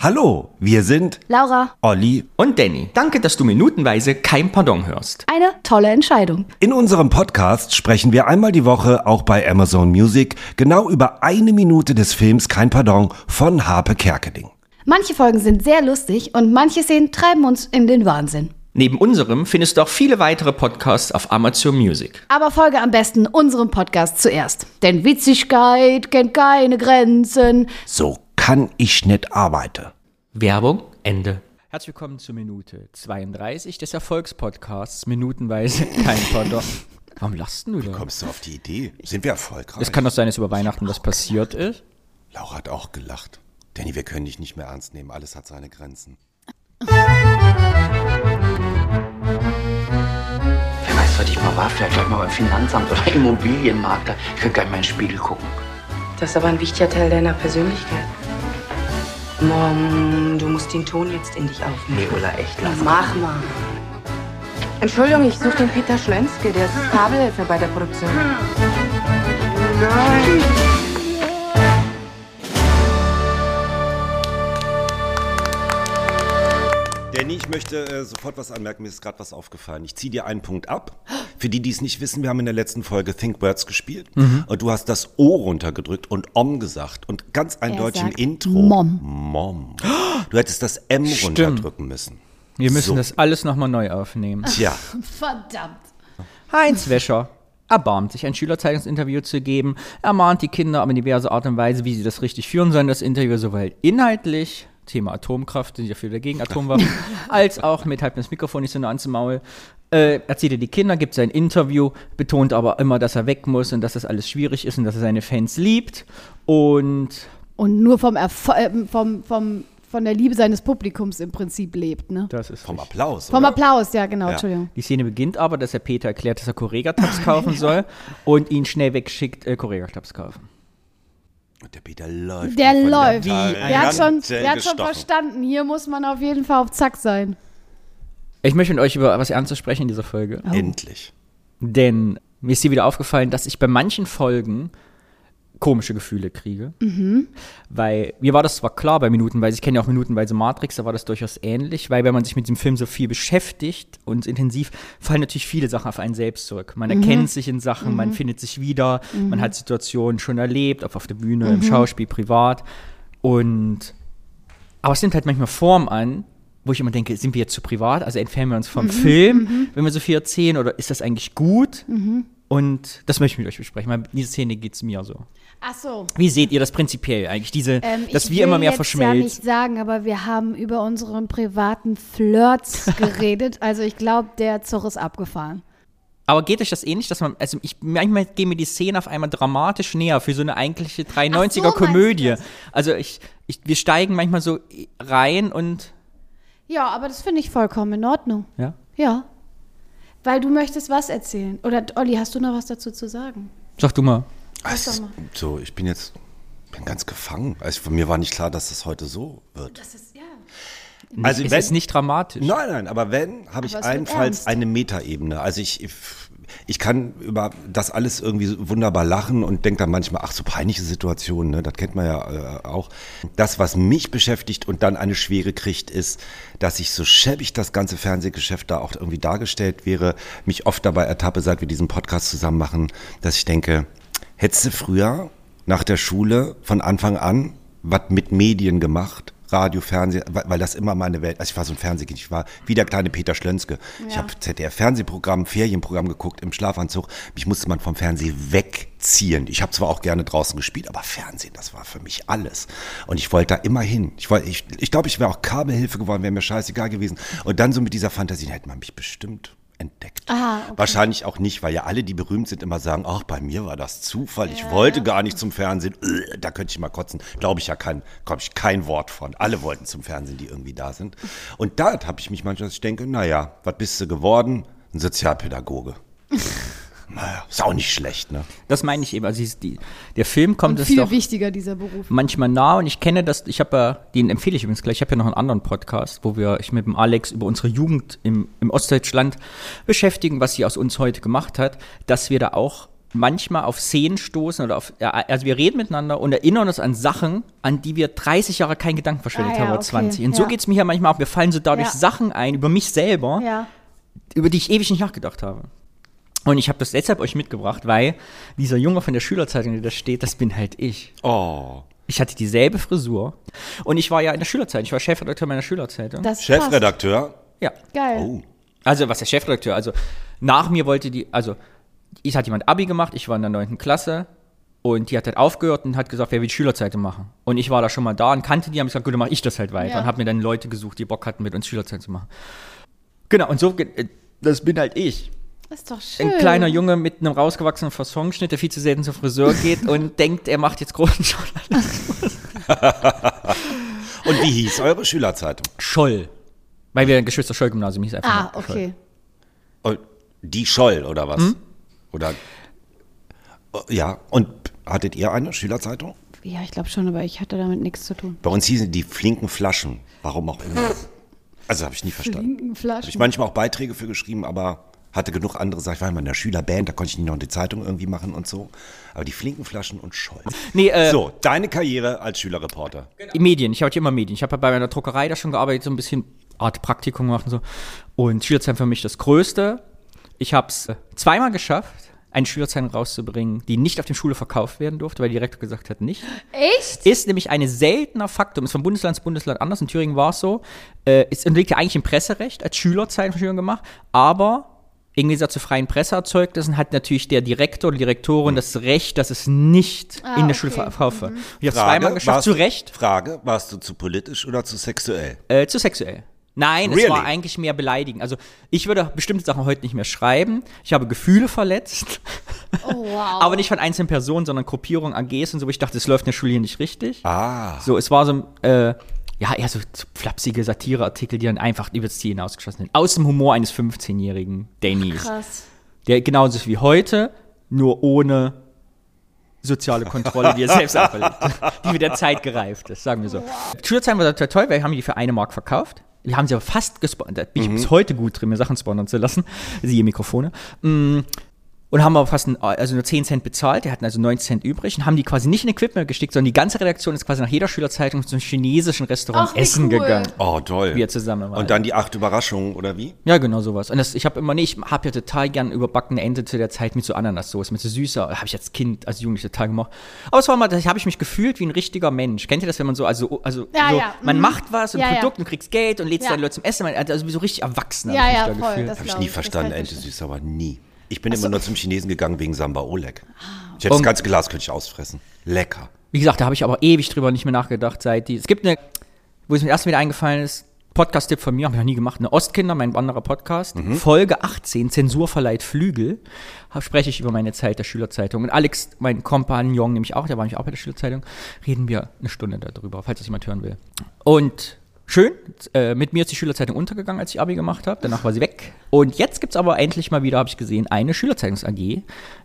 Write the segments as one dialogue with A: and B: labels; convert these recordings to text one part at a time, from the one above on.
A: Hallo, wir sind
B: Laura,
A: Olli.
C: Und Danny, danke, dass du minutenweise kein Pardon hörst.
B: eine tolle Entscheidung.
A: In unserem Podcast sprechen wir einmal die Woche auch bei Amazon Music genau über eine Minute des Films Kein Pardon von Harpe Kerkeling.
B: Manche Folgen sind sehr lustig und manche Szenen treiben uns in den Wahnsinn.
C: Neben unserem findest du auch viele weitere Podcasts auf Amazon Music.
B: Aber folge am besten unserem Podcast zuerst. Denn Witzigkeit kennt keine Grenzen.
A: So kann ich nicht arbeiten.
C: Werbung, Ende. Herzlich willkommen zur Minute 32 des Erfolgspodcasts Minutenweise kein Pardon. Warum lachst du da?
A: Kommst du auf die Idee? Sind wir erfolgreich?
C: Es kann doch sein, dass über Weihnachten was passiert ist.
A: Laura hat auch gelacht. Danny, wir können dich nicht mehr ernst nehmen. Alles hat seine Grenzen.
D: Wer weiß, was ich mal war, vielleicht gleich mal beim Finanzamt oder Immobilienmakler. Ich könnte gleich mal in den Spiegel gucken.
E: Das ist aber ein wichtiger Teil deiner Persönlichkeit. Mom, du musst den Ton jetzt in dich aufnehmen.
D: Nee, Ulla, echt, lass
E: Mach mal. Entschuldigung, ich suche den Peter Schlenske, der ist Kabelhelfer bei der Produktion.
A: Danny, ich möchte äh, sofort was anmerken. Mir ist gerade was aufgefallen. Ich ziehe dir einen Punkt ab. Für die, die es nicht wissen, wir haben in der letzten Folge Think Words gespielt. Und du hast das O runtergedrückt und Om gesagt. Und ganz eindeutig im Intro.
B: Mom.
A: Mom. Du hättest das M runterdrücken müssen.
C: Wir müssen
A: So.
C: das alles nochmal neu aufnehmen.
A: Tja,
B: Verdammt.
C: Heinz Wäscher erbarmt sich, ein Schülerzeitungsinterview zu geben. Er mahnt die Kinder aber in diverser Art und Weise, wie sie das richtig führen sollen, das Interview sowohl inhaltlich, Thema Atomkraft, sind ja für oder gegen Atomwaffen, als auch mit halt das Mikrofon nicht so nah ans Maul. Äh, erzählt er die Kinder, gibt sein Interview, betont aber immer, dass er weg muss und dass das alles schwierig ist und dass er seine Fans liebt. Und
B: Und nur vom, Erfo äh, vom, vom, von der Liebe seines Publikums im Prinzip lebt, ne?
C: das ist
A: vom Applaus.
B: Vom
A: oder?
B: Applaus, ja, genau,
A: Ja.
B: Entschuldigung.
C: Die Szene beginnt aber, dass er Peter erklärt, dass er Correga-Tabs kaufen soll und ihn schnell wegschickt, äh, Correga-Tabs kaufen.
A: Und der Peter läuft.
B: Der läuft.
A: Tarantel
B: Der hat schon, der hat schon verstanden, hier muss man auf jeden Fall auf Zack sein.
C: Ich möchte mit euch über was Ernstes sprechen in dieser Folge.
A: Endlich.
C: Denn mir ist hier wieder aufgefallen, dass ich bei manchen Folgen komische Gefühle kriege. Weil mir war das zwar klar bei Minutenweise, ich kenne ja auch Minutenweise Matrix, da war das durchaus ähnlich, weil wenn man sich mit dem Film so viel beschäftigt und intensiv, fallen natürlich viele Sachen auf einen selbst zurück. Man erkennt sich in Sachen, man findet sich wieder, man hat Situationen schon erlebt, ob auf der Bühne, im Schauspiel, privat. Und aber es nimmt halt manchmal Form an, wo ich immer denke, sind wir jetzt zu privat? Also entfernen wir uns vom Film, wenn wir so viel erzählen, oder ist das eigentlich gut? Und das möchte ich mit euch besprechen, weil diese Szene geht es mir so.
B: Ach so.
C: Wie seht ihr das prinzipiell eigentlich? Diese,
B: Ähm,
C: dass
B: ich
C: wir
B: will
C: immer mehr verschmelzen.
B: ja nicht sagen, aber wir haben über unseren privaten Flirts geredet. Also ich glaube, der Zug ist abgefahren.
C: Aber geht euch das ähnlich, dass man, also ich, manchmal gehen mir die Szenen auf einmal dramatisch näher für so eine eigentliche 93er
B: meinst du
C: Komödie.
B: das?
C: Also ich, ich, wir steigen manchmal so rein und,
B: Ja, aber das finde ich vollkommen in Ordnung.
C: ja.
B: Ja. Weil du möchtest was erzählen. Oder Olli, hast du noch was dazu zu sagen?
C: Sag du mal.
A: Es- So, ich bin jetzt bin ganz gefangen. Also von mir war nicht klar, dass das heute so wird.
B: Das ist, ja.
A: Also
C: es
A: wenn-
C: ist nicht dramatisch.
A: Nein, nein, aber wenn, habe ich allenfalls eine Metaebene. Also ich, ich kann über das alles irgendwie wunderbar lachen und denke dann manchmal, ach, so peinliche Situationen, ne? das kennt man ja äh, auch. Das, was mich beschäftigt und dann eine Schwere kriegt, ist, dass ich so schäbig das ganze Fernsehgeschäft da auch irgendwie dargestellt wäre, mich oft dabei ertappe, seit wir diesen Podcast zusammen machen, dass ich denke, hättest du früher nach der Schule von Anfang an was mit Medien gemacht? Radio, Fernsehen, weil, weil das immer meine Welt, also ich war so ein Fernsehkind, ich war wie der kleine Peter Schlönske. Ich habe ZDF-Fernsehprogramm, Ferienprogramm geguckt im Schlafanzug. Mich musste man vom Fernsehen wegziehen. Ich habe zwar auch gerne draußen gespielt, aber Fernsehen, das war für mich alles. Und ich wollte da immer hin. Ich wollte, ich, ich glaube, ich wäre auch Kabelhilfe geworden, wäre mir scheißegal gewesen. Und dann so mit dieser Fantasie, hätte man mich bestimmt entdeckt.
B: Ah, okay.
A: Wahrscheinlich auch nicht, weil ja alle, die berühmt sind, immer sagen, ach, bei mir war das Zufall, ich wollte gar nicht zum Fernsehen, Äh, da könnte ich mal kotzen. Glaube ich ja kein, glaube ich kein Wort von. Alle wollten zum Fernsehen, die irgendwie da sind. Und da habe ich mich manchmal, dass ich denke, naja, was bist du geworden? Ein Sozialpädagoge. naja, ist auch nicht schlecht, ne?
C: Das meine ich eben. Also die, der Film kommt
B: Und
C: es
B: viel
C: doch
B: wichtiger, dieser Beruf.
C: manchmal nah und ich kenne das, ich habe ja, den empfehle ich übrigens gleich, ich habe ja noch einen anderen Podcast, wo wir ich mit dem Alex über unsere Jugend im, im Ostdeutschland beschäftigen, was sie aus uns heute gemacht hat, dass wir da auch manchmal auf Szenen stoßen oder auf, ja, also wir reden miteinander und erinnern uns an Sachen, an die wir 30 Jahre keinen Gedanken verschwendet
B: Ah, ja,
C: haben oder
B: okay,
C: 20. Und so
B: ja.
C: geht es mir ja manchmal auch. Mir fallen so dadurch
B: Ja.
C: Sachen ein über mich selber,
B: Ja.
C: über die ich ewig nicht nachgedacht habe. Und ich habe das deshalb euch mitgebracht, weil dieser Junge von der Schülerzeitung, der da steht, das bin halt ich.
A: Oh.
C: Ich hatte dieselbe Frisur und ich war ja in der Schülerzeitung. Ich war Chefredakteur meiner Schülerzeitung.
B: Das passt.
A: Chefredakteur.
C: ja.
B: Geil.
A: Oh.
C: Also, was der Chefredakteur? Also, nach mir wollte die, also, ich hat jemand Abi gemacht, ich war in der 9. Klasse und die hat halt aufgehört und hat gesagt, wer will die Schülerzeitung machen. Und ich war da schon mal da und kannte die, haben gesagt, gut, dann mache ich das halt weiter.
B: Ja.
C: Und habe mir dann Leute gesucht, die Bock hatten, mit uns Schülerzeitung zu machen. Genau, und so, äh, das bin halt ich.
B: Ist doch schön.
C: Ein kleiner Junge mit einem rausgewachsenen Fassonschnitt, der viel zu selten zur Friseur geht und denkt, er macht jetzt großen Journalismus.
A: Und wie hieß eure Schülerzeitung?
C: Scholl. Weil wir ein Geschwister-Scholl-Gymnasium hieß einfach.
B: Ah,
C: nur Scholl.
B: okay.
A: Oh, Die Scholl oder was?
C: Hm?
A: Oder Oh, ja, und hattet ihr eine Schülerzeitung?
B: Ja, ich glaube schon, aber ich hatte damit nichts zu tun.
A: Bei uns hießen die flinken Flaschen. Warum auch immer. Also habe ich nie verstanden. Habe ich
B: Flaschen.
A: manchmal auch Beiträge für geschrieben, aber hatte genug andere Sachen. Ich war immer in der Schülerband, da konnte ich nicht noch die Zeitung irgendwie machen und so. Aber die flinken Flaschen und Scholl.
C: Nee, äh,
A: So, deine Karriere als Schülerreporter.
C: Medien, ich hatte immer Medien. Ich habe bei meiner Druckerei da schon gearbeitet, so ein bisschen Art Praktikum gemacht und so. Und Schülerzeitung für mich das Größte. Ich habe es zweimal geschafft, eine Schülerzeitung rauszubringen, die nicht auf der Schule verkauft werden durfte, weil der Direktor gesagt hat, nicht.
B: Echt?
C: Ist nämlich ein seltener Faktum, ist von Bundesland zu Bundesland anders. In Thüringen war es so. Äh, es unterliegt ja eigentlich im Presserecht, als Schülerzeitung von Schülern gemacht, aber im Gegensatz zu freien Presseerzeugnissen hat natürlich der Direktor oder Direktorin das Recht, dass es nicht
B: Ah,
C: in der
B: okay.
C: Schule wird. Und Ich habe es zweimal geschafft,
A: warst
C: zu Recht.
A: Frage, warst du zu politisch oder zu sexuell?
C: Äh, zu sexuell. Nein, es
A: Really?
C: war eigentlich mehr beleidigend. Also ich würde bestimmte Sachen heute nicht mehr schreiben. Ich habe Gefühle verletzt,
B: Oh, wow.
C: aber nicht von einzelnen Personen, sondern Gruppierungen, AGs und so. wo Ich dachte, es läuft in der Schule hier nicht richtig.
A: Ah.
C: So, es war so, äh, ja, eher so flapsige Satireartikel, die dann einfach übers Ziel hinausgeschossen sind. Aus dem Humor eines 15-jährigen Dannys.
B: Krass.
C: Der genauso ist wie heute, nur ohne soziale Kontrolle, die er selbst auferlegt, die mit der Zeit gereift ist, sagen wir so. Schülerzeitung war total toll, weil wir haben die für eine Mark verkauft. Wir haben sie aber fast gesponsert. Bin ich bis heute gut drin, mir Sachen sponsern zu lassen. Siehe Mikrofone. Mm. Und haben aber fast ein, also nur 10 Cent bezahlt, die hatten also 90 Cent übrig und haben die quasi nicht in Equipment gestickt, sondern die ganze Redaktion ist quasi nach jeder Schülerzeitung zu einem chinesischen Restaurant
B: Ach,
C: essen
B: cool.
C: gegangen.
A: Oh, toll.
C: Wir zusammen waren.
A: Und dann die acht Überraschungen, oder wie?
C: Ja, genau sowas. Und das, ich habe immer, nee, ich habe ja total gern überbackene Ente zu der Zeit mit so Ananassoße, mit so süßer, habe ich als Kind, als Jugendlicher total gemacht. Aber es war mal, da habe ich mich gefühlt wie ein richtiger Mensch. Kennt ihr das, wenn man so, also, also
B: Ja,
C: so,
B: ja,
C: man
B: mhm.
C: macht was, ein
B: Ja, ja.
C: Produkt, du kriegst Geld und lädst
B: Ja.
C: dann Leute zum Essen, man, also wie so richtig erwachsen.
B: Ja, ja,
C: mich da
B: voll,
C: gefühlt.
B: das
A: Habe ich nie verstanden, Ente süß, aber nie. Ich bin immer
B: so.
A: nur zum Chinesen gegangen wegen Samba Oleg. Ich hätte das ganze Glas könnte ich ausfressen. Lecker.
C: Wie gesagt, da habe ich aber ewig drüber nicht mehr nachgedacht, seit die. Es gibt eine, wo es mir erst wieder eingefallen ist, Podcast-Tipp von mir, habe ich noch nie gemacht, eine Ostkinder, mein anderer Podcast, Folge 18, Zensur verleiht Flügel, spreche ich über meine Zeit der Schülerzeitung. Und Alex, mein Kompagnon, nämlich auch, der war nämlich auch bei der Schülerzeitung, reden wir eine Stunde darüber, falls das jemand hören will. Und schön, äh, mit mir ist die Schülerzeitung untergegangen, als ich Abi gemacht habe, danach war sie weg. Und jetzt gibt es aber endlich mal wieder, habe ich gesehen, eine Schülerzeitungs-AG,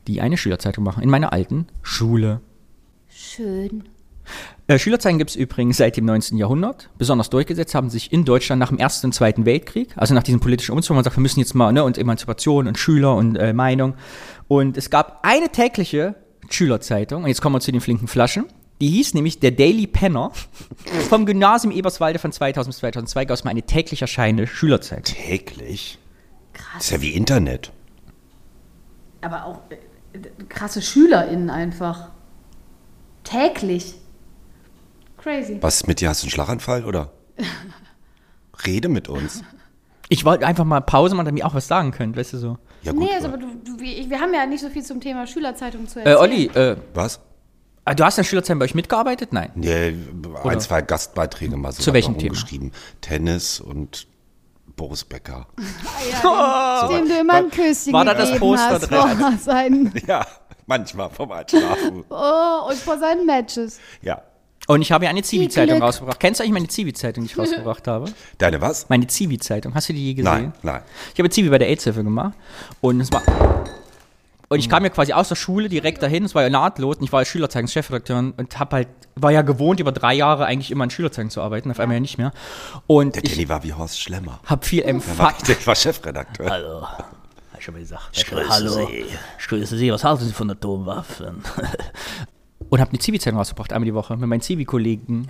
C: die eine Schülerzeitung machen, in meiner alten Schule.
B: Schön.
C: Äh, Schülerzeichen gibt es übrigens seit dem 19. Jahrhundert. Besonders durchgesetzt haben sich in Deutschland nach dem Ersten und Zweiten Weltkrieg, also nach diesem politischen Umzug, man sagt, wir müssen jetzt mal, ne, und Emanzipation und Schüler und äh, Meinung. Und es gab eine tägliche Schülerzeitung, und jetzt kommen wir zu den flinken Flaschen. Die hieß nämlich der Daily Penner vom Gymnasium Eberswalde von 2000 bis 2002 gab es mal eine täglich erscheinende Schülerzeitung.
A: Täglich? Das ist ja wie Internet.
B: Aber auch äh, krasse SchülerInnen einfach. Täglich. Crazy.
A: Was ist mit dir? Hast du einen Schlaganfall oder? Rede mit uns.
C: Ich wollte einfach mal Pause machen, damit ihr auch was sagen könnt, weißt du so.
A: Ja gut.
B: Nee, also, aber du, du, wir haben ja nicht so viel zum Thema Schülerzeitung zu
C: Äh,
B: erzählen.
C: Olli, äh,
A: was?
C: Ah, du hast in der Schülerzeitung bei euch mitgearbeitet? Nein.
A: Nee, ein, zwei Gastbeiträge mal so
C: Zu welchem Thema?
A: geschrieben. Tennis und Boris Becker.
B: Dem du immer ein Küsschen
C: War da das Poster
B: hast
C: drin?
B: vor seinen,
A: Ja, manchmal vom Einschlafen.
B: oh, und vor seinen Matches.
A: ja.
C: Und ich habe ja eine Zivi-Zeitung rausgebracht. Kennst du eigentlich meine Zivi-Zeitung, die ich rausgebracht habe?
A: Deine was?
C: Meine Zivi-Zeitung. Hast du die je gesehen?
A: Nein, nein.
C: Ich habe Zivi bei der AIDS-Hilfe gemacht. Und es war. Und ich kam ja quasi aus der Schule direkt dahin, es war ja nahtlos, und ich war ja Schülerzeitungs-Chefredakteur und hab halt, war ja gewohnt, über drei Jahre eigentlich immer in Schülerzeitung zu arbeiten, auf einmal ja nicht mehr. Und
A: Der
C: ich
A: Danny war wie Horst Schlemmer.
C: hab viel
A: Der war,
C: Empfang.
A: der war Chefredakteur.
C: Also, schon mal gesagt.
F: Ich grüße Hallo. Sie. Ich grüße Sie. Was halten Sie von Atomwaffen?
C: Und habe eine Zivi-Zeitung rausgebracht, einmal die Woche, mit meinen Zivi-Kollegen.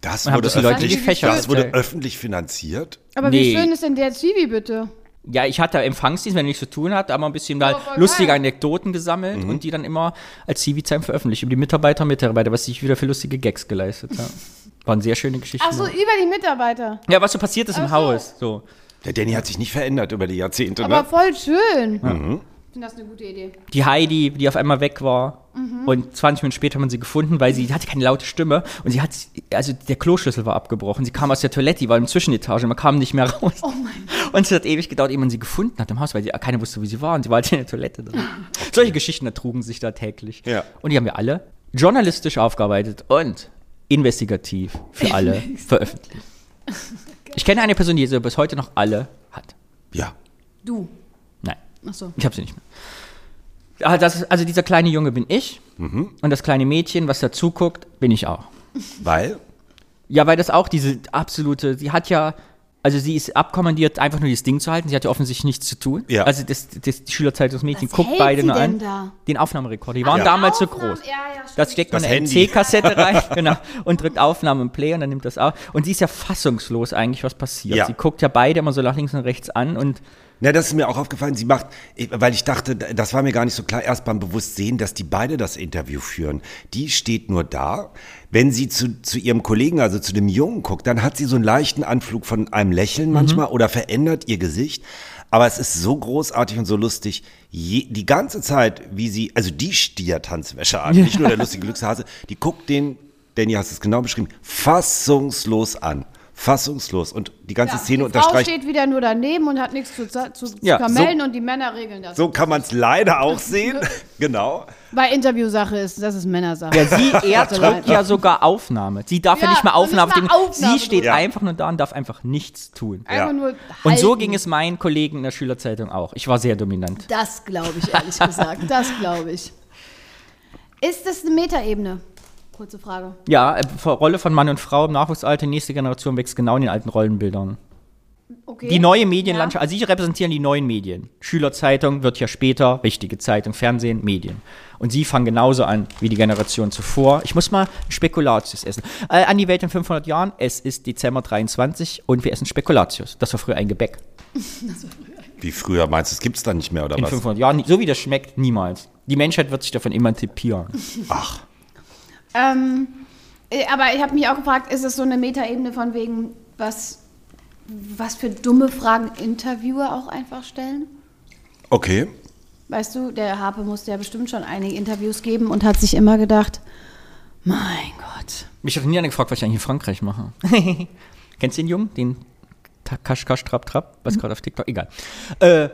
A: Das
C: Und hab
A: wurde,
C: das die Leute
A: öffentlich, das wurde öffentlich finanziert.
B: Aber
C: Nee.
B: wie schön ist denn der Zivi bitte?
C: Ja, ich hatte Empfangsdienst, wenn nichts zu tun hat, aber ein bisschen mal
B: Oh,
C: lustige
B: geil.
C: Anekdoten gesammelt und die dann immer als Zivi-Zeitung veröffentlicht. Über die Mitarbeiter, Mitarbeiter, was sich wieder für lustige Gags geleistet hat. Waren sehr schöne Geschichten.
B: Ach so, über die Mitarbeiter.
C: ja, was so passiert ist im
B: Ach so.
C: Haus. So.
A: Der Danny hat sich nicht verändert über die Jahrzehnte.
B: Aber
A: Ne?
B: voll schön. Ich finde das eine gute Idee.
C: Die Heidi, die auf einmal weg war. Und 20 Minuten später haben wir sie gefunden, weil sie hatte keine laute Stimme. Und sie hat, also der Kloschlüssel war abgebrochen. Sie kam aus der Toilette, die war im Zwischenetage, man kam nicht mehr raus.
B: Oh mein Gott.
C: Und es hat ewig gedauert, ehe man sie gefunden hat im Haus, weil sie, keiner wusste, wo sie war. Und sie war halt in der Toilette drin. Solche Geschichten ertrugen sich da täglich.
A: Ja.
C: Und die haben wir alle journalistisch aufgearbeitet und investigativ für alle veröffentlicht. Ich kenne eine Person, die sie bis heute noch alle hat.
A: Ja.
B: Du.
C: Nein.
B: Ach so.
C: Ich habe sie nicht mehr. Ah, das also dieser kleine Junge bin ich und das kleine Mädchen, was da zuguckt, bin ich auch.
A: Weil?
C: Ja, weil das auch diese absolute, sie hat ja, also sie ist abkommandiert, einfach nur dieses Ding zu halten. Sie hat ja offensichtlich nichts zu tun.
A: Ja.
C: Also das, das, die Schülerzeitungsmädchen
B: Was
C: guckt beide nur an.
B: da?
C: Den Aufnahmerekorder. Die waren
A: Ja.
C: damals so groß.
B: ja, ja.
C: Das steckt man
A: Das
C: eine
A: Handy.
C: NC-Kassette rein, genau, und drückt Aufnahme und Play und dann nimmt das auf. Und sie ist ja fassungslos eigentlich, was passiert.
A: Ja.
C: Sie guckt ja beide immer so nach links und rechts an und
A: Na, das ist mir auch aufgefallen. Sie macht, weil ich dachte, das war mir gar nicht so klar, erst beim Bewusstsehen, dass die beide das Interview führen. Die steht nur da. Wenn sie zu, zu ihrem Kollegen, also zu dem Jungen guckt, dann hat sie so einen leichten Anflug von einem Lächeln manchmal oder verändert ihr Gesicht. Aber es ist so großartig und so lustig. Je, die ganze Zeit, wie sie, also die stiert Hans Wäscher an, nicht nur der lustige Glückshase, die guckt den, Danny hast es genau beschrieben, fassungslos an. Fassungslos. Und die ganze
B: Ja,
A: Szene
B: die Frau
A: unterstreicht.
B: steht wieder nur daneben und hat nichts zu, zu, zu
C: Ja,
B: vermelden und die Männer regeln das.
A: So kann man es leider auch sehen. genau.
B: Weil Interviewsache ist, das ist Männersache.
C: Ja, sie, er drückt
B: leid.
C: ja sogar Aufnahme. Sie darf ja,
B: Ja,
C: nicht mal
B: und nicht
C: Aufnahme
B: mal. Aufnahme
C: Sie steht einfach nur da und darf einfach nichts tun.
B: Einfach nur
C: Und so ging es meinen Kollegen in der Schülerzeitung auch. Ich war sehr dominant.
B: Das glaube ich, ehrlich gesagt. Das glaube ich. Ist das eine Metaebene? Kurze Frage.
C: Ja, äh, Rolle von Mann und Frau im Nachwuchsalter, nächste Generation wächst genau in den alten Rollenbildern.
B: Okay.
C: Die neue Medienlandschaft, also Sie repräsentieren die neuen Medien. Schülerzeitung wird ja später, richtige Zeitung, Fernsehen, Medien. Und Sie fangen genauso an wie die Generation zuvor. Ich muss mal Spekulatius essen. Äh, an die Welt in 500 Jahren, es ist Dezember 23 und wir essen Spekulatius. Das war früher ein Gebäck.
A: Wie früher meinst du, es gibt es dann nicht mehr oder
C: In
A: was?
C: 500 Jahren, so wie das schmeckt, niemals. Die Menschheit wird sich davon emanzipieren.
A: Ach,
B: Ähm, äh, aber ich habe mich auch gefragt, ist es so eine Metaebene von wegen, was, was für dumme Fragen Interviewer auch einfach stellen?
A: okay.
B: Weißt du, der Harpe musste ja bestimmt schon einige Interviews geben und hat sich immer gedacht, mein Gott.
C: Mich hat nie einer gefragt, was ich eigentlich in Frankreich mache. Kennst du den Jungen? Den Kasch, Kasch, Trap, Trap? Was gerade auf TikTok? Egal. Äh,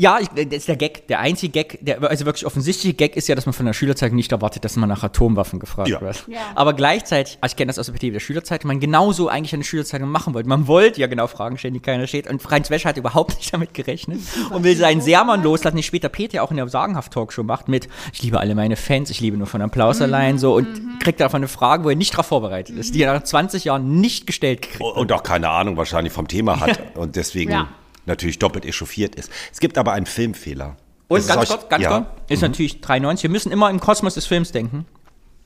C: ja, ich, das ist der Gag. Der einzige Gag, der also wirklich offensichtliche Gag ist ja, dass man von der Schülerzeitung nicht erwartet, dass man nach Atomwaffen gefragt
A: Ja.
C: wird.
B: Ja.
C: Aber gleichzeitig, also ich kenne das aus der Perspektive der Schülerzeitung, man genauso eigentlich eine Schülerzeitung machen wollte. Man wollte ja genau Fragen stellen, die keiner steht. Und Franz Wäscher hat überhaupt nicht damit gerechnet und will seinen Sermon loslassen, den später Peter auch in der Sagenhaft-Talkshow macht mit Ich liebe alle meine Fans, ich liebe nur von Applaus allein so und kriegt davon eine Frage, wo er nicht darauf vorbereitet ist, die er nach 20 Jahren nicht gestellt kriegt.
A: Und auch keine Ahnung wahrscheinlich vom Thema hat und deswegen
B: Ja.
A: Natürlich doppelt echauffiert ist. Es gibt aber einen Filmfehler.
C: Und ganz kurz, ganz
A: ja.
C: kurz, ist natürlich 93. Wir müssen immer im Kosmos des Films denken.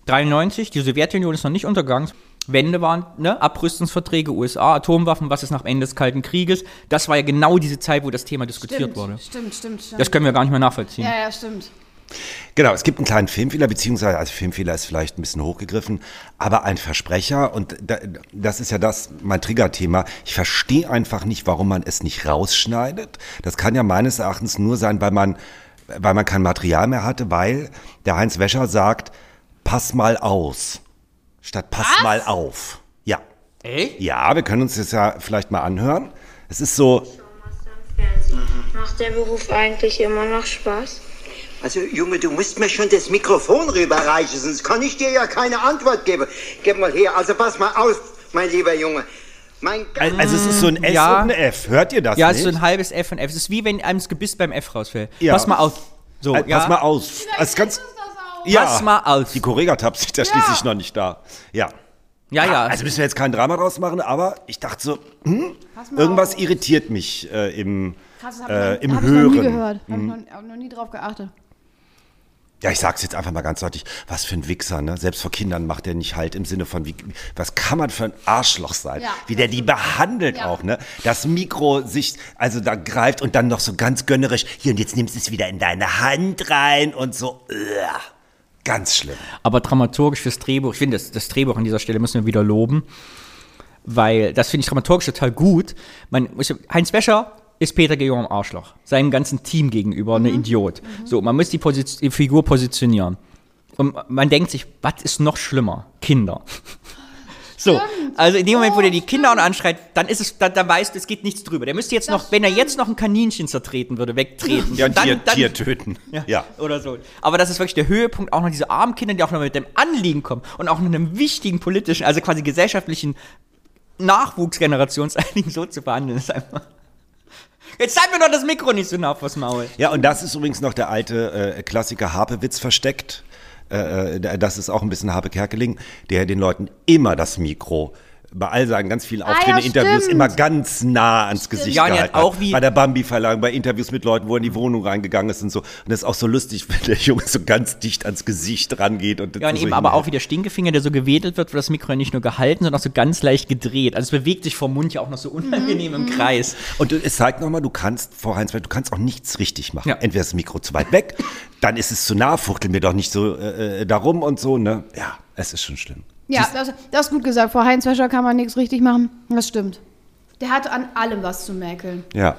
C: 93, die Sowjetunion ist noch nicht untergegangen. Wende waren, ne, Abrüstungsverträge, USA, Atomwaffen, was ist nach Ende des Kalten Krieges. Das war ja genau diese Zeit, wo das Thema diskutiert
B: Stimmt,
C: wurde.
B: stimmt, stimmt, stimmt.
C: Das können wir gar nicht mehr nachvollziehen.
B: ja, ja, stimmt.
A: Genau, es gibt einen kleinen Filmfehler, beziehungsweise, also Filmfehler ist vielleicht ein bisschen hochgegriffen, aber ein Versprecher, und da, das ist ja das, mein Triggerthema, ich verstehe einfach nicht, warum man es nicht rausschneidet. Das kann ja meines Erachtens nur sein, weil man, weil man kein Material mehr hatte, weil der Heinz Wäscher sagt, pass mal aus, statt pass mal auf. Ja.
C: Ey?
A: Ja, wir können uns das ja vielleicht mal anhören. Es ist so,
G: Macht der Beruf eigentlich immer noch Spaß?
H: Also, Junge, du musst mir schon das Mikrofon rüberreichen, sonst kann ich dir ja keine Antwort geben. Gib mal her, also pass mal auf, mein lieber Junge. Mein Gott.
A: also es ist so ein S
C: Ja.
A: und ein F. Hört ihr das
C: Ja, es
A: nicht?
C: ist so ein halbes F und F. Es ist wie wenn einem das Gebiss beim F rausfällt.
A: Ja.
C: Pass mal auf. So,
A: Äh,
C: ja.
A: Pass mal aus. Das ist ganz, ja.
C: Pass mal auf.
A: Die Correga-Tabs sind ja schließlich noch nicht da. Ja.
C: Ja, ja.
A: Also müssen wir jetzt kein Drama draus machen, aber ich dachte so, hm, irgendwas
B: auf.
A: irritiert mich äh, im,
B: Krass,
A: äh,
B: ich,
A: im
B: noch, hab ich noch nie
A: Hören.
B: gehört. Hab ich noch, hab noch nie drauf geachtet.
A: Ja, ich sag's jetzt einfach mal ganz deutlich, was für ein Wichser, ne? Selbst vor Kindern macht er nicht halt im Sinne von, wie, was kann man für ein Arschloch sein?
B: Ja.
A: Wie der die behandelt
B: Ja.
A: auch, ne? Das Mikro sich, also da greift und dann noch so ganz gönnerisch, hier und jetzt nimmst du es wieder in deine Hand rein und so, uah, ganz schlimm.
C: Aber dramaturgisch fürs Drehbuch, ich finde, das, das Drehbuch an dieser Stelle müssen wir wieder loben, weil das finde ich dramaturgisch total gut. Man, muss- Heinz Wäscher ist Peter Guillaume Arschloch, seinem ganzen Team gegenüber
B: Mhm.
C: ein Idiot. So, man muss die, die Figur positionieren. Und man denkt sich, was ist noch schlimmer? Kinder. So, also in dem Moment, wo der die Kinder auch noch anschreit, dann ist es, dann, dann weißt du, es geht nichts drüber. Der müsste jetzt noch, wenn er jetzt noch ein Kaninchen zertreten würde, wegtreten.
A: Ja, und
C: dann,
A: Tier,
C: dann,
A: Tier töten.
C: ja.
A: ja.
C: Oder so. Aber das ist wirklich der Höhepunkt, auch noch diese armen Kinder, die auch noch mit dem Anliegen kommen und auch mit einem wichtigen politischen, also quasi gesellschaftlichen Nachwuchsgenerationsanliegen so zu behandeln, ist einfach. Jetzt zeig mir doch das Mikro nicht so nah vors Maul.
A: Ja, und das ist übrigens noch der alte äh, Klassiker Harpewitz versteckt. Äh, äh, das ist auch ein bisschen Harpe Kerkeling, der den Leuten immer das Mikro bei all seinen ganz vielen Auftritten,
B: Ah, ja,
A: Interviews
B: stimmt.
A: immer ganz nah ans Gesicht
C: Ja,
A: gehalten
C: auch wie-
A: bei der Bambi-Verleihung, bei Interviews mit Leuten, wo er in die Wohnung reingegangen ist und so. Und das ist auch so lustig, wenn der Junge so ganz dicht ans Gesicht rangeht. Und
C: Ja, und
A: so
C: eben aber auch wie der Stinkefinger, der so gewedelt wird, wird das Mikro ja nicht nur gehalten, sondern auch so ganz leicht gedreht. Also es bewegt sich vom Mund ja auch noch so unangenehm im Kreis.
A: Und du- es zeigt nochmal, du kannst, Frau Heinz, du kannst auch nichts richtig machen.
C: Ja.
A: Entweder ist das Mikro zu weit weg, dann ist es zu nah, fuchtel mir doch nicht so äh, äh, darum und so, ne? Ja, es ist schon schlimm.
B: Ja, das, das ist gut gesagt. Vor Heinz Wäscher kann man nichts richtig machen. Das stimmt. Der hat an allem was zu mäkeln.
A: Ja.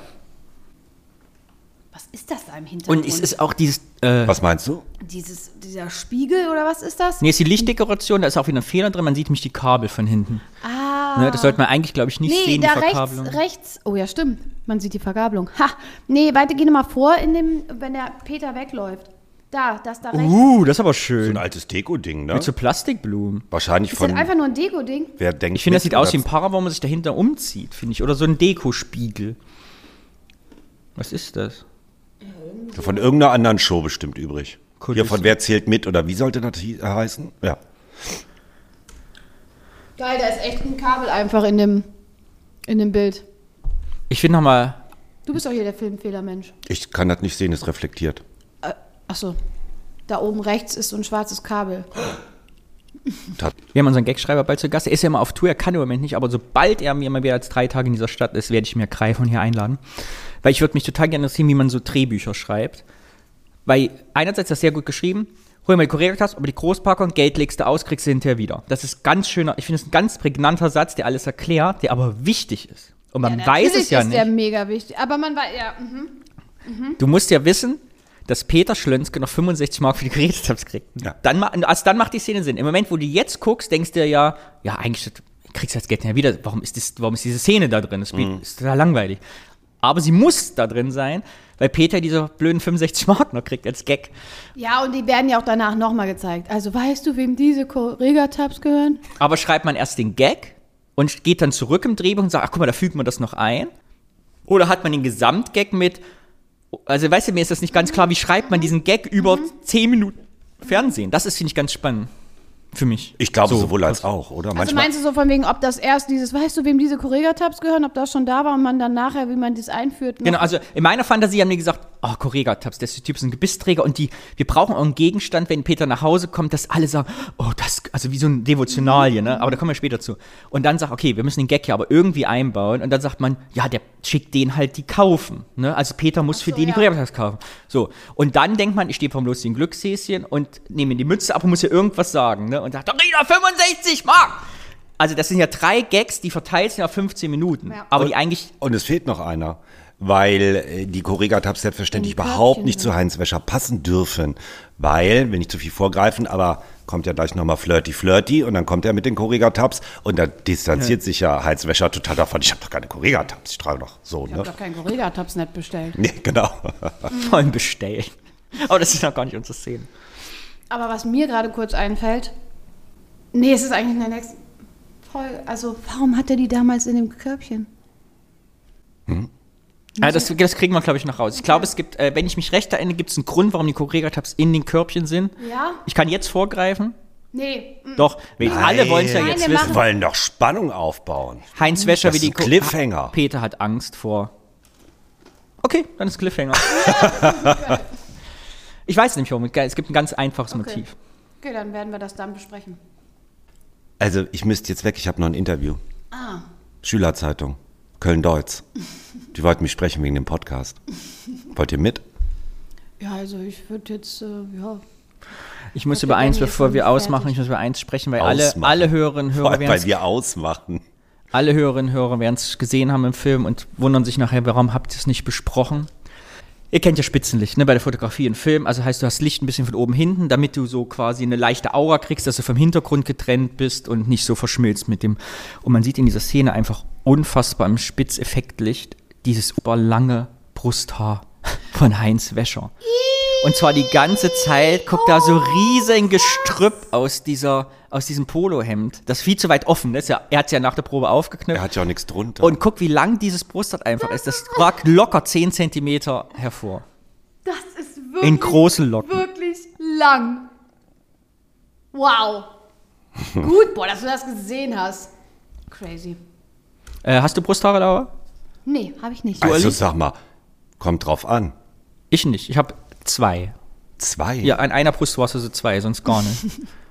B: Was ist das da im Hintergrund?
C: Und es ist auch dieses, äh,
A: Was meinst du?
B: Dieses, dieser Spiegel oder was ist das?
C: nee, ist die Lichtdekoration, da ist auch wieder ein Fehler drin, man sieht nämlich die Kabel von hinten.
B: Ah.
C: Ne, das sollte man eigentlich, glaube ich, nicht
B: Nee,
C: sehen, die
B: da rechts,
C: Verkabelung.
B: rechts. Oh ja, stimmt. Man sieht die Vergabelung. Ha. Nee, weiter geh mal vor, in dem, wenn der Peter wegläuft. Da, das da rechts.
C: Uh, das ist aber
A: So
C: schön.
A: ein altes Deko-Ding, ne?
C: Mit so Plastikblumen.
A: Wahrscheinlich
B: Ist das
A: von,
B: einfach nur ein Deko-Ding?
A: wer denkt
C: Ich finde, das sieht aus wie ein Para, wo man sich dahinter umzieht, finde ich. Oder so ein Dekospiegel. Was ist das?
A: Von irgendeiner anderen Show bestimmt übrig.
C: Kulisse.
A: Hier von Wer zählt mit oder wie sollte das heißen? Ja.
B: Geil, da ist echt ein Kabel einfach in dem, in dem Bild.
C: Ich finde nochmal,
B: Du bist doch hier der Filmfehlermensch.
A: Ich kann das nicht sehen, es reflektiert.
B: Achso. Da oben rechts ist so ein schwarzes Kabel.
C: Wir haben unseren Gagschreiber bald zu Gast. Er ist ja immer auf Tour, er kann im Moment nicht, aber sobald er mir mal wieder als drei Tage in dieser Stadt ist, werde ich mir Krei von hier einladen. Weil ich würde mich total gerne interessieren, wie man so Drehbücher schreibt. Weil einerseits ist das sehr gut geschrieben, hol mal die Korrektas, aber die Großpackung, Geld legst du aus, kriegst du hinterher wieder. Das ist ganz schöner, ich finde es ein ganz prägnanter Satz, der alles erklärt, der aber wichtig ist. Und man weiß
B: Natürlich
C: es ja
B: ist der
C: nicht.
B: mega wichtig. Aber man weiß, ja, mhm.
C: Du musst ja wissen, dass Peter Schlönske noch 65 Mark für die Gerätetabs kriegt.
A: Ja.
C: Dann, also dann macht die Szene Sinn. Im Moment, wo du jetzt guckst, denkst du dir ja, ja, eigentlich kriegst du das Geld nicht mehr wieder. Warum ist, das, warum ist diese Szene da drin? Das
A: Mhm.
C: ist total langweilig. Aber sie muss da drin sein, weil Peter diese blöden 65 Mark noch kriegt als Gag.
B: Ja, und die werden ja auch danach nochmal gezeigt. Also weißt du, wem diese Correga-Tabs gehören?
C: Aber schreibt man erst den Gag und geht dann zurück im Drehbuch und sagt, ach guck mal, da fügt man das noch ein? Oder hat man den Gesamtgag mit, also weißt du, mir ist das nicht ganz klar, wie schreibt man diesen Gag über 10 Minuten Fernsehen? Das ist, finde ich, ganz spannend. Für mich.
A: Ich glaube
C: So,
A: sowohl als auch, oder?
B: Also meinst du so von wegen, ob das erst dieses, weißt du, wem diese Correga-Tabs gehören, ob das schon da war und man dann nachher, wie man das einführt?
C: Genau, also in meiner Fantasie haben die gesagt, oh, Correga-Tabs, der Typ ist ein Gebissträger und die, wir brauchen auch einen Gegenstand, wenn Peter nach Hause kommt, dass alle sagen, oh, das, also wie so ein Devotionalie, ne? Aber da kommen wir später zu. Und dann sagt, okay, wir müssen den Gag ja aber irgendwie einbauen und dann sagt man, ja, der schickt den halt die kaufen, ne? Also Peter muss für
B: so,
C: den die
B: ja.
C: Correga-Tabs kaufen. So. Und dann denkt man, ich stehe vom lustigen Glückshäschen und nehme ihm die Mütze ab und muss ja irgendwas sagen, ne? Und sagt, Rina, 65 Mark! Also das sind ja drei Gags, die verteilt sind auf 15 Minuten.
B: Ja.
C: Aber die eigentlich
A: Und es fehlt noch einer, weil äh, die Correga-Tabs selbstverständlich überhaupt nicht zu. Heinz Wäscher passen dürfen. Weil, wenn nicht zu viel vorgreifen, aber kommt ja gleich nochmal Flirty Flirty und dann kommt er mit den Correga-Tabs und da distanziert sich ja Heinz Wäscher total davon. Ich habe doch keine Correga-Tabs, ich trage doch so,
B: Ich
A: ne?
B: hab doch keinen Correga-Tabs nicht bestellt.
A: Nee, genau.
C: vollen bestellen. Aber das ist noch gar nicht unsere Szene.
B: Aber was mir gerade kurz einfällt, nee, es ist eigentlich in der nächsten Folge. Also, warum hat er die damals in dem Körbchen?
C: Ja, das, das kriegen wir, glaube ich, noch raus. Ich glaube, es gibt, äh, wenn ich mich recht erinnere, gibt es einen Grund, warum die Correga-Tabs in den Körbchen sind.
B: Ja?
C: Ich kann jetzt vorgreifen.
B: Nee, mm,
C: Doch, weil alle wollen es ja
B: Nein,
C: jetzt
B: wir
C: wissen.
A: Wir wollen doch Spannung aufbauen.
C: Heinz Wäscher
A: Das
C: wie die
A: Cliffhanger.
C: Ha- Peter hat Angst vor. Okay, dann ist Cliffhanger. ich weiß nicht warum. Es gibt ein ganz einfaches
B: Okay.
C: Motiv.
B: okay, dann werden wir das dann besprechen.
A: Also, ich müsste jetzt weg, ich habe noch ein Interview.
B: Ah.
A: Schülerzeitung, Köln-Deutz. Die wollten mich sprechen wegen dem Podcast. Wollt ihr mit?
B: Ja, also ich würde jetzt, äh, ja.
C: Ich muss über eins, bevor wir
B: nicht
C: ausmachen,
B: fertig.
C: ich muss über eins sprechen, weil alle,
A: Ausmachen.
C: alle Hörerinnen und Hörer werden
A: weil wir ausmachen.
C: alle Hörerinnen und Hörer werden es gesehen haben im Film und wundern sich nachher, warum habt ihr es nicht besprochen? Ihr kennt ja Spitzenlicht, ne, bei der Fotografie im Film. Also heißt, du hast Licht ein bisschen von oben hinten, damit du so quasi eine leichte Aura kriegst, dass du vom Hintergrund getrennt bist und nicht so verschmilzt mit dem. Und man sieht in dieser Szene einfach unfassbar im Spitzeffektlicht dieses lange Brusthaar von Heinz Wäscher. Und zwar die ganze Zeit guckt da so riesen Gestrüpp aus dieser, aus diesem Polohemd. Das ist viel zu weit offen. Ist ja, er hat es ja nach der Probe aufgeknüpft.
A: Er hat ja auch nichts drunter.
C: Und guck, wie lang dieses Brusthaar einfach ist. Das ragt locker 10 Zentimeter hervor.
B: Das ist wirklich,
C: In großen Locken.
B: wirklich lang. Wow. Gut, boah, dass du das gesehen hast. Crazy.
C: Äh, hast du Brusthaare, Laura?
B: Nee, habe ich nicht.
A: also sag mal, kommt drauf an.
C: Ich nicht. Ich habe zwei.
A: Zwei.
C: Ja, an einer Brust hast du so zwei, sonst gar nicht.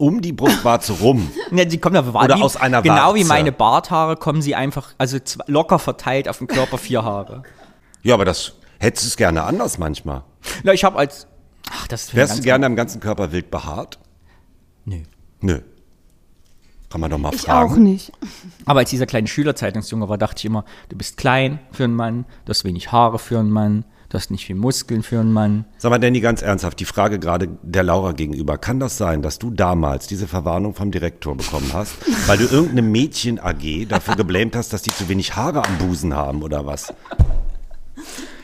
A: Um die Brustwarze rum.
C: ja, die kommen aber
A: Oder
C: wie,
A: aus einer
C: Genau wie
A: Warze.
C: meine Barthaare kommen sie einfach, also locker verteilt auf dem Körper vier Haare.
A: Ja, aber das hättest du es gerne anders manchmal.
C: Na, ich habe als. Ach, das
A: Wärst du gerne am ganzen Körper wild behaart?
C: Nö.
A: Nö. Kann man doch mal
B: Ich
A: fragen.
B: auch nicht.
C: Aber als dieser kleine Schülerzeitungsjunge war, dachte ich immer, du bist klein für einen Mann, du hast wenig Haare für einen Mann, du hast nicht viel Muskeln für einen Mann.
A: Sag mal, Danny, ganz ernsthaft, die Frage gerade der Laura gegenüber. Kann das sein, dass du damals diese Verwarnung vom Direktor bekommen hast, weil du irgendeine Mädchen-AG dafür geblämt hast, dass die zu wenig Haare am Busen haben oder was?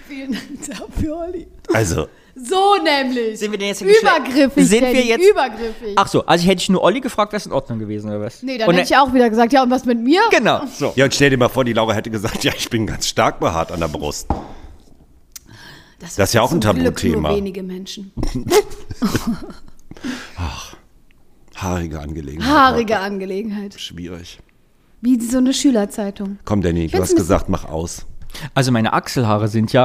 B: Vielen Dank dafür, Olli.
A: Also,
B: So nämlich.
C: Sind wir denn jetzt in
B: Übergriffig,
C: Sind wir jetzt-
B: Übergriffig.
C: Ach so, also hätte ich nur Olli gefragt, wäre es in Ordnung gewesen, oder was?
B: nee, dann
C: Und
B: hätte ich auch wieder gesagt, ja, und was mit mir?
C: Genau, so.
A: ja, und stell dir mal vor, die Laura hätte gesagt, ja, ich bin ganz stark behaart an der Brust. Das ist ja auch ein Tabuthema.
B: Nur wenige Menschen.
A: Haarige Angelegenheit.
B: Haarige Angelegenheit.
A: Schwierig.
B: Wie so eine Schülerzeitung.
A: Komm, Danny, du hast gesagt, mach aus.
C: Also meine Achselhaare sind ja